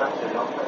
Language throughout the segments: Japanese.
Gracias, ¿no?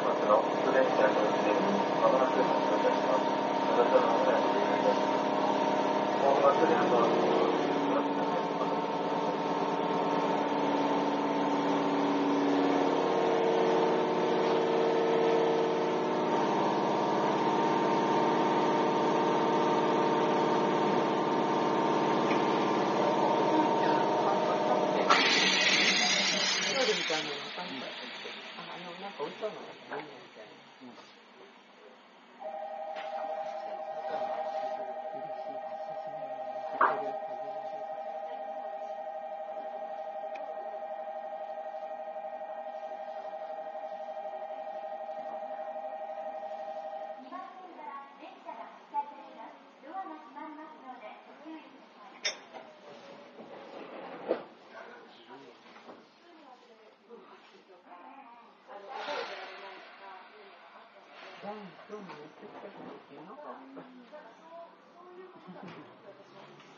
ってきたっていった。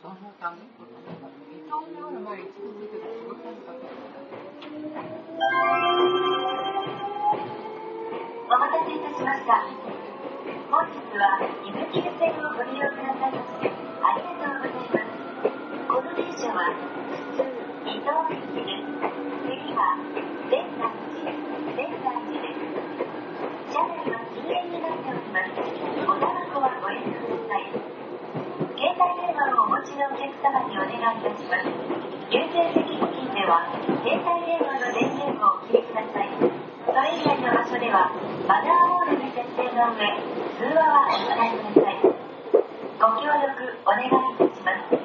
そのため、伊藤前てすごいった。お待たせいたしました。本日は、伊豆急線をご利用様にお願いいたします。優先席付近では、携帯電話の電源をお切りください。それ以外の場所では、マナーモールに設定の上、通話はお控えください。ご協力お願いいたします。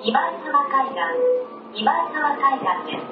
今沢海岸今沢海岸です。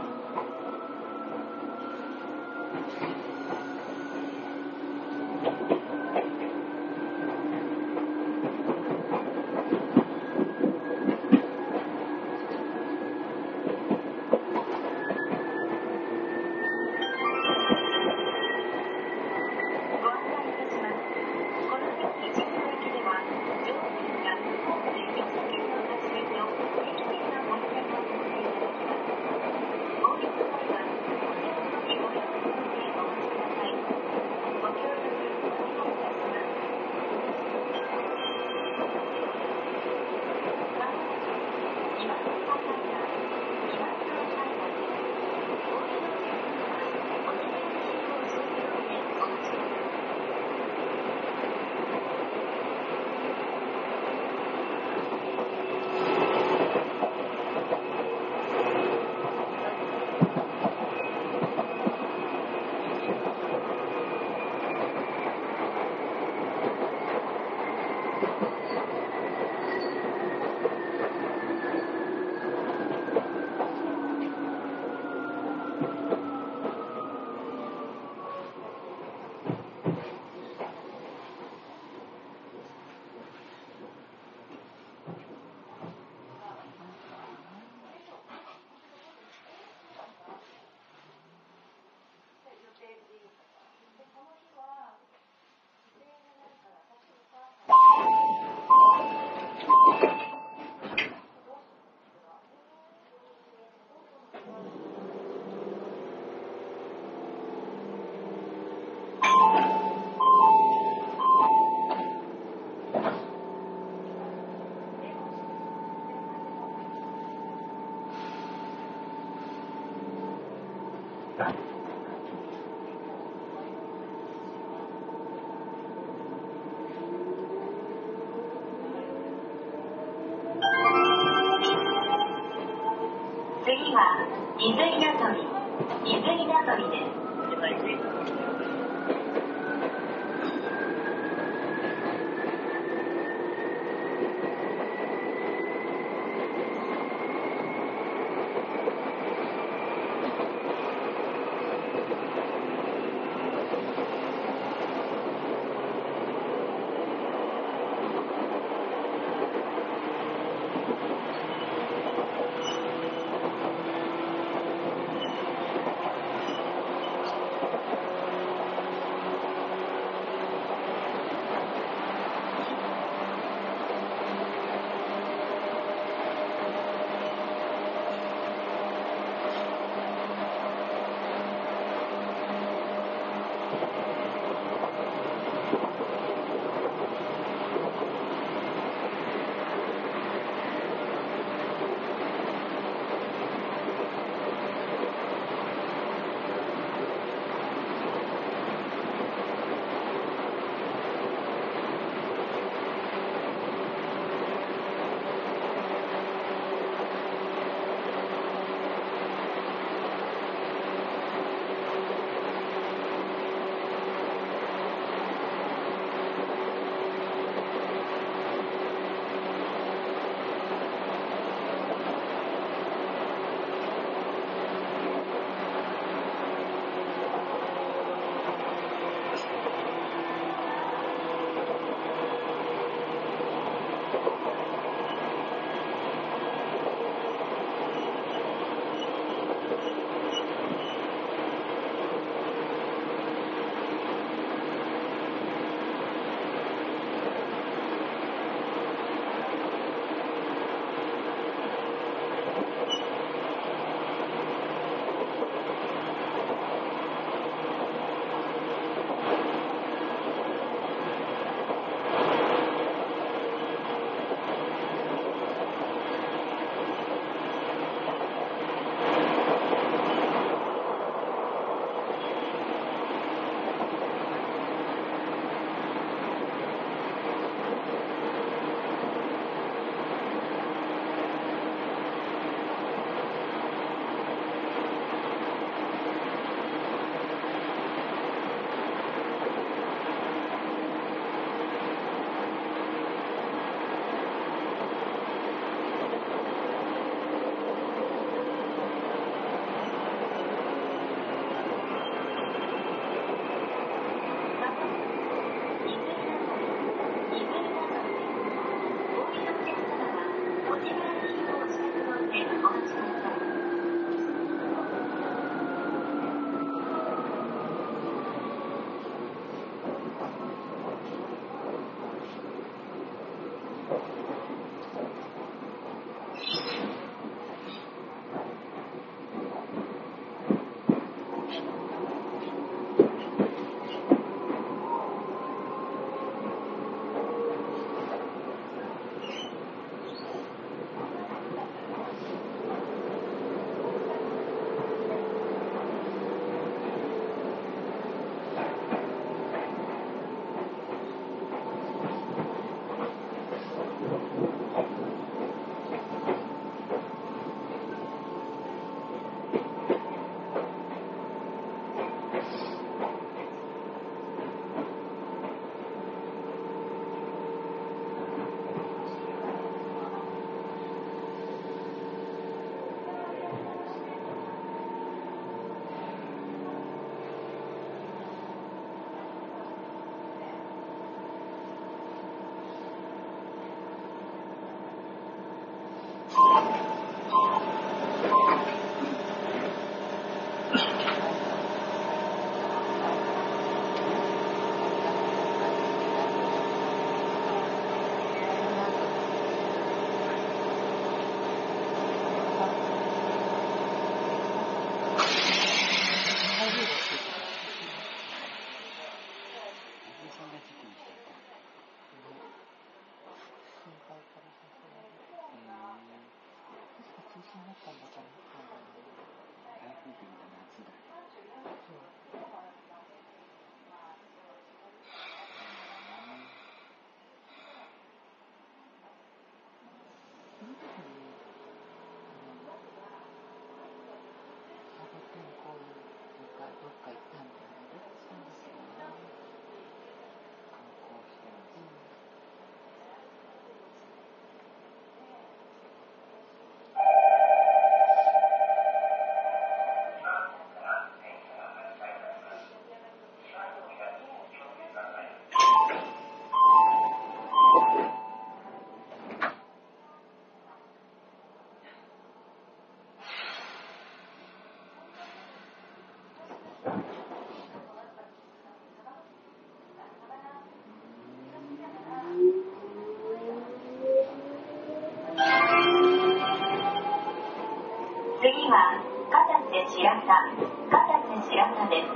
は、片瀬白田、片し白田です。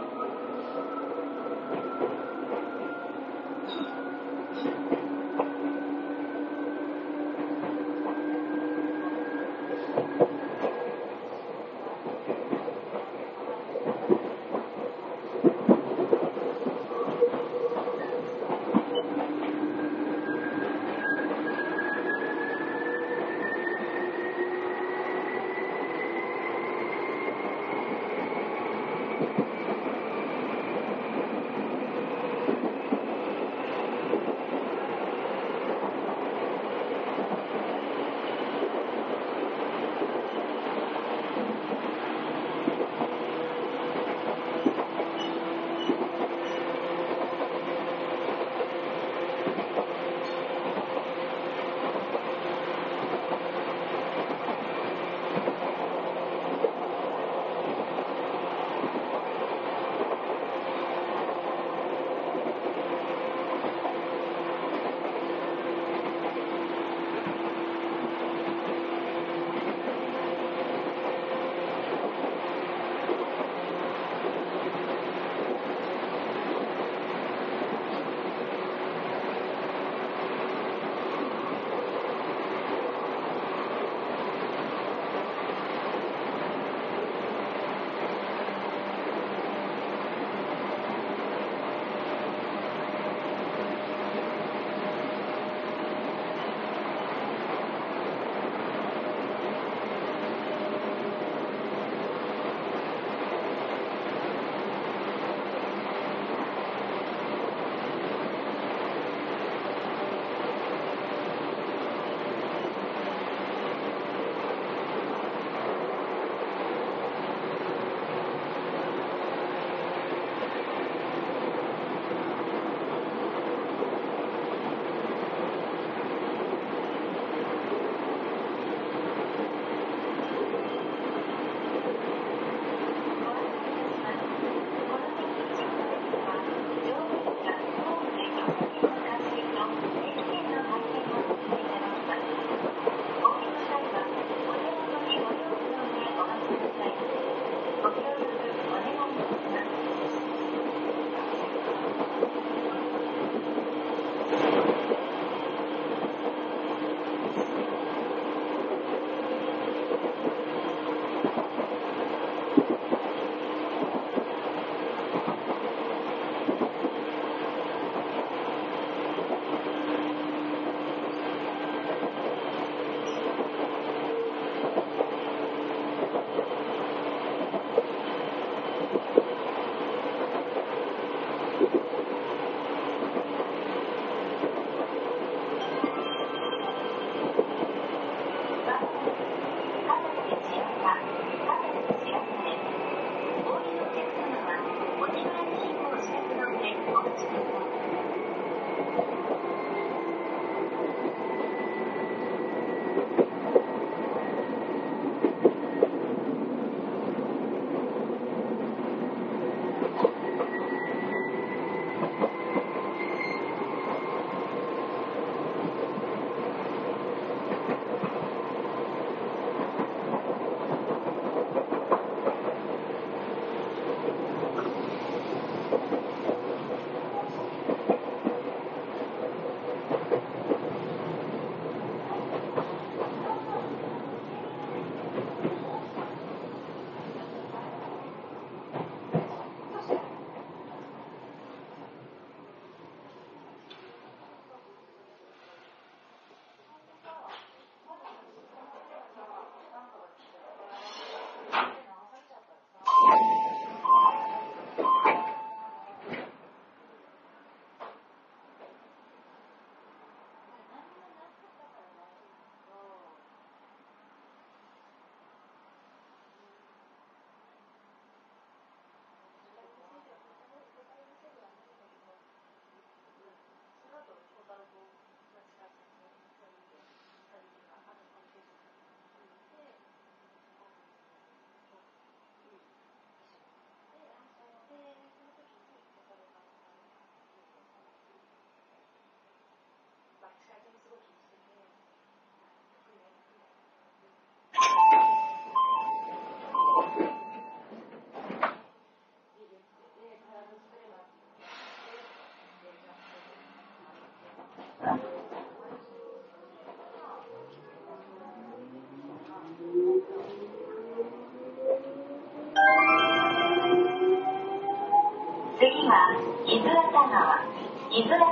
次は、伊豆熱川、伊豆熱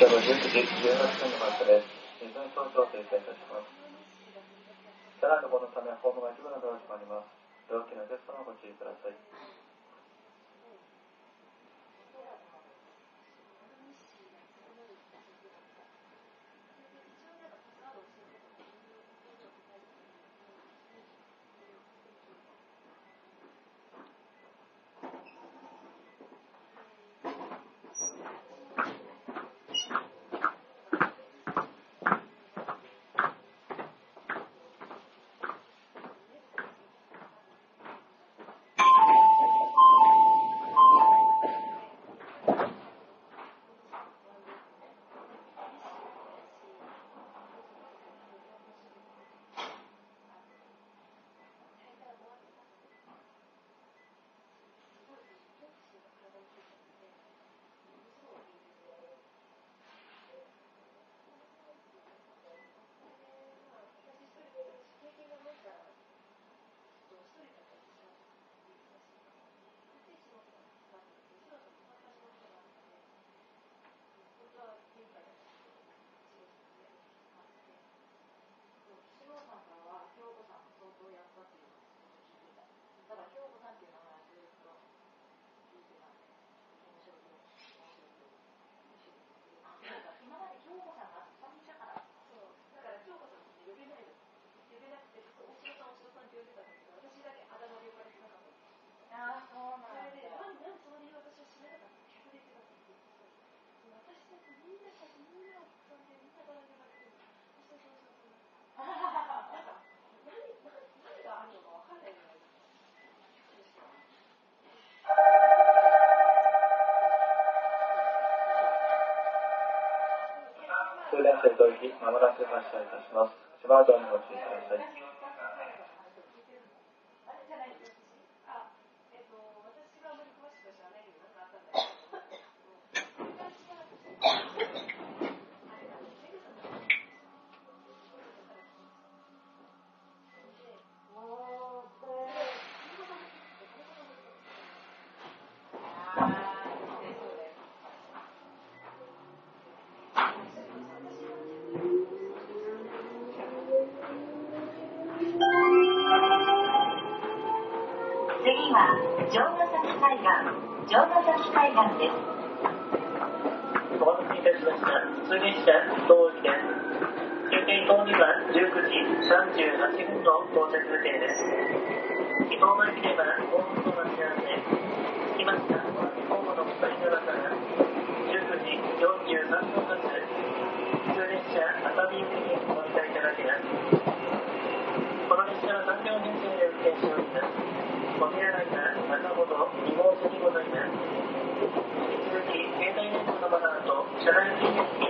高原の汽車の19時18分の発車です。水の少々停車いたします。車内のごのため、ホームが一部などが閉まります。病気のテストもご注意ください。通電線と行き、まもなく発車いたします。しばらくおご注意ください。城ヶ崎海岸、城ヶ崎海岸です。お待たせいたしました。通列車、東行きです。休憩伊東には19時38分の到着予定です。伊東の駅では、ホームと待ち合わせ。着きました。同じホームのお二人の方が、19時43分発、普通列車、熱海行きにお乗り換えいただけます。この列車は3両編成で運転しております。お手洗いが中ほど2号線にございます。引き続き、携帯電話のマナーと車内禁煙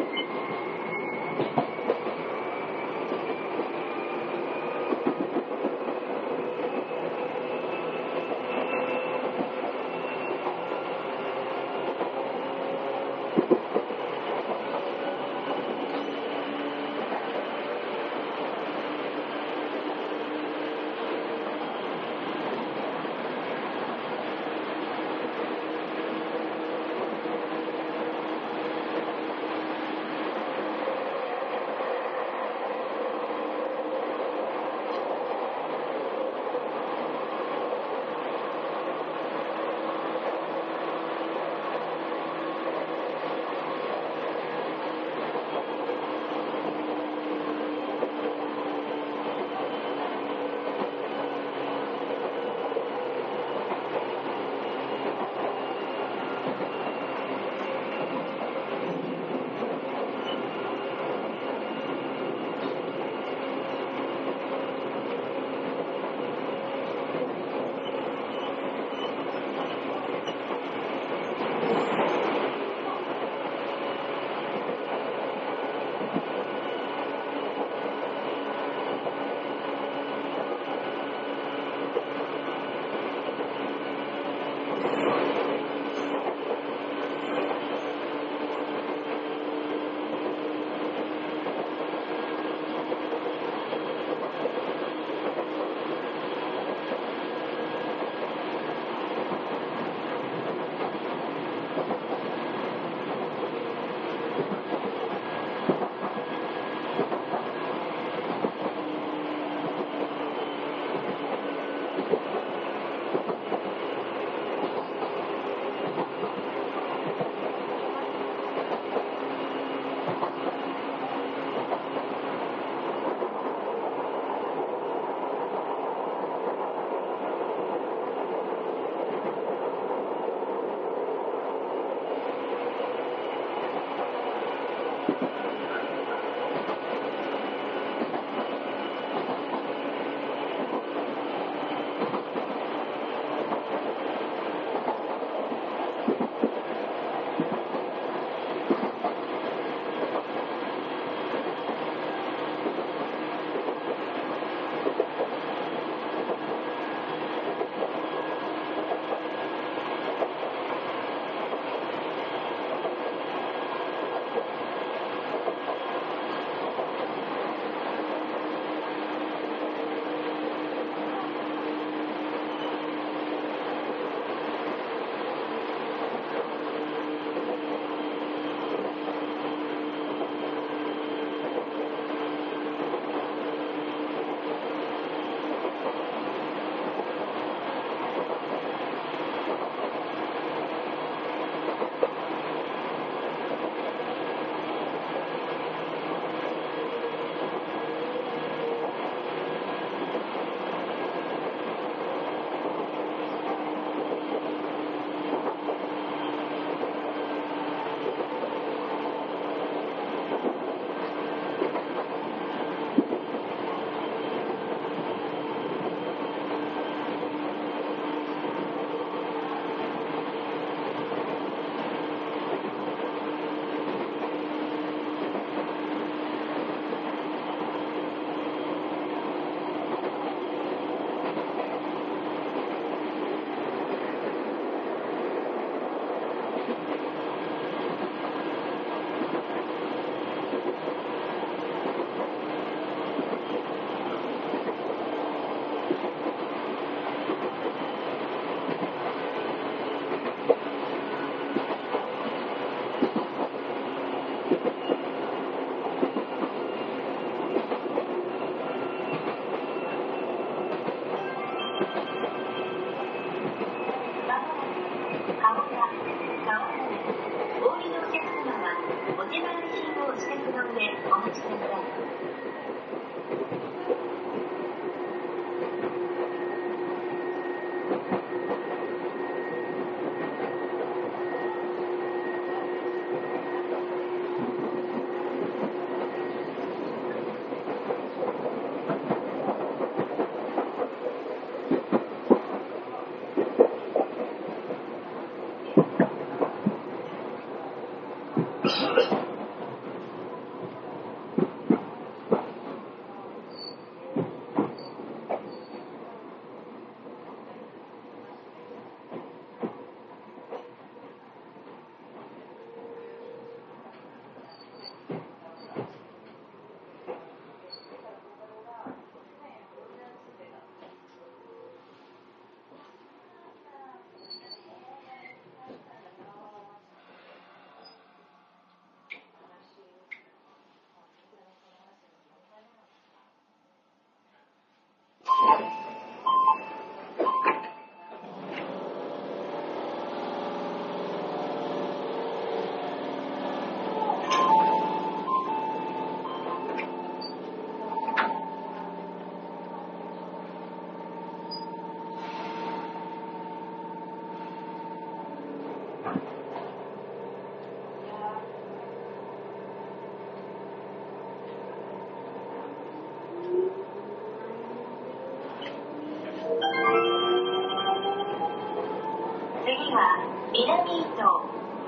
は南伊東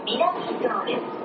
南伊東です。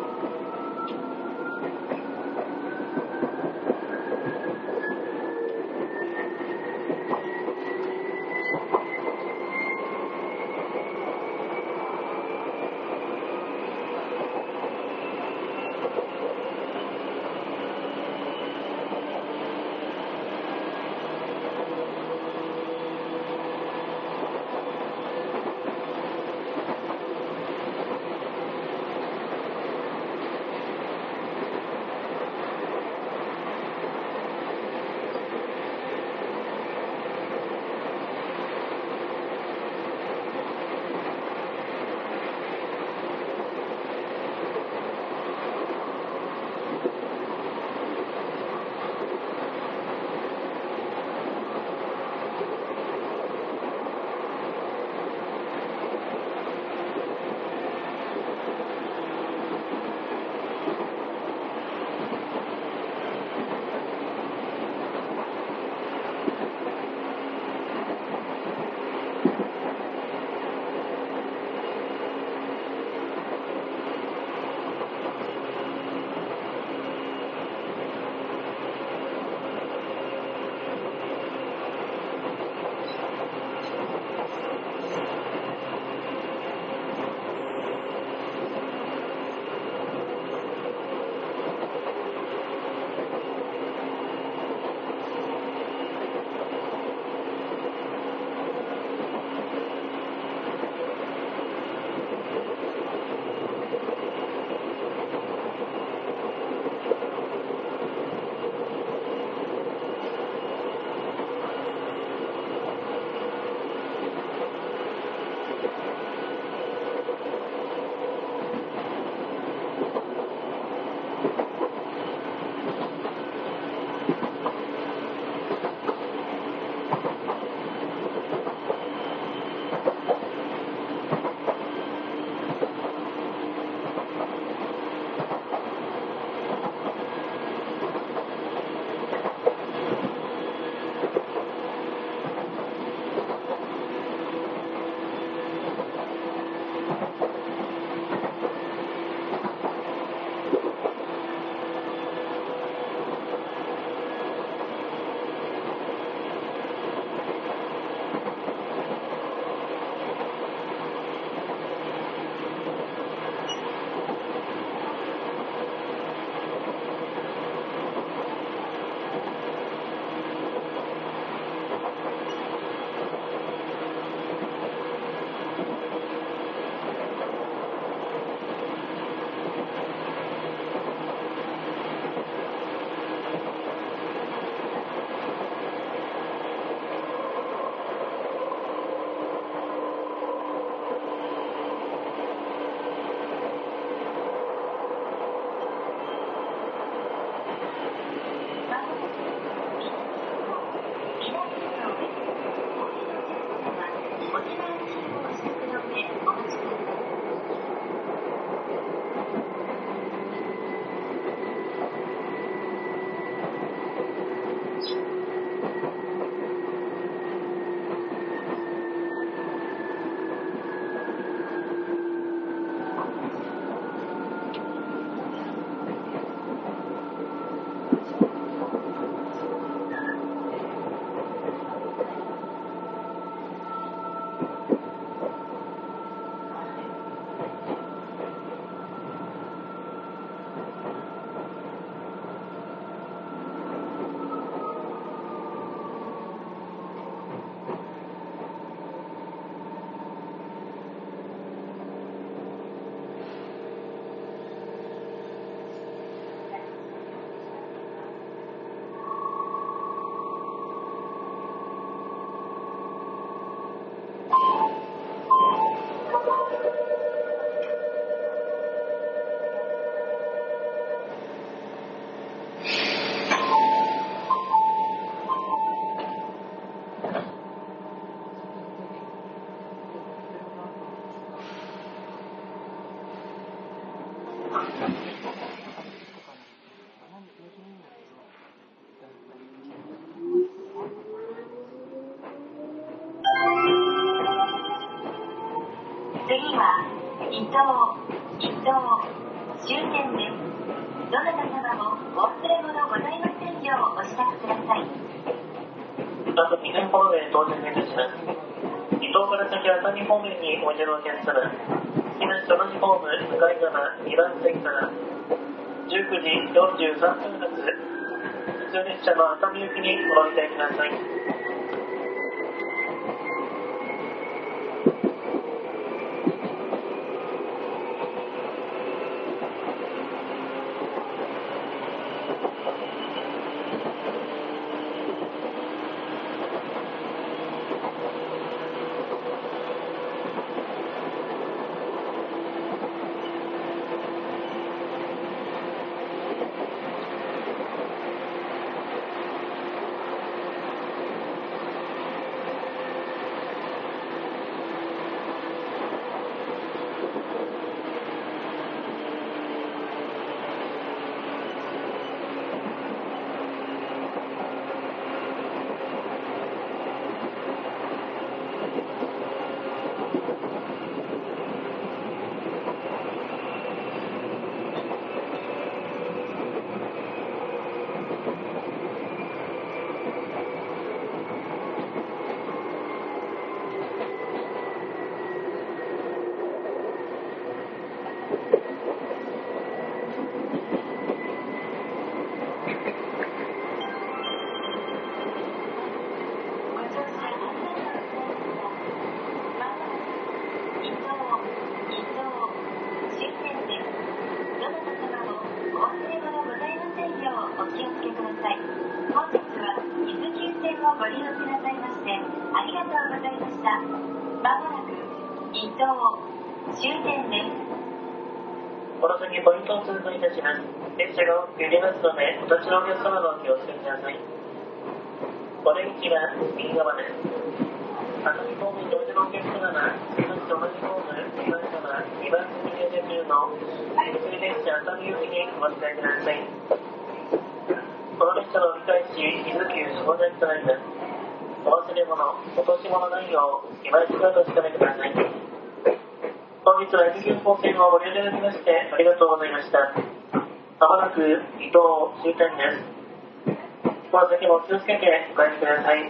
2番線から19時43分発、普通列車の熱海行きにご乗り換えください。ご乗車ありがとうございました。まもなく伊東、伊東、終点です。どなた様もお忘れ物ございませんようお気をつけください。本日は伊豆急線をご利用くださいましてありがとうございました。まもなく伊東、終点です。この先ポイントを通過いたします。列車が大きく揺れますの、お客様のお気をつけください。お出口は右側です。熱海方面においでのお客様は、次のと同じホーム、2番様、2番線に停車中の普通列車熱海行きにお伝えください。この列車の折り返し、伊豆急下崎となります。お忘れ物、落とし物ないよう、今一度お確かめください。本日は伊豆急行線をご利用いただきましてありがとうございました。まもなく伊藤終点です。この先も気をつけてお帰りください。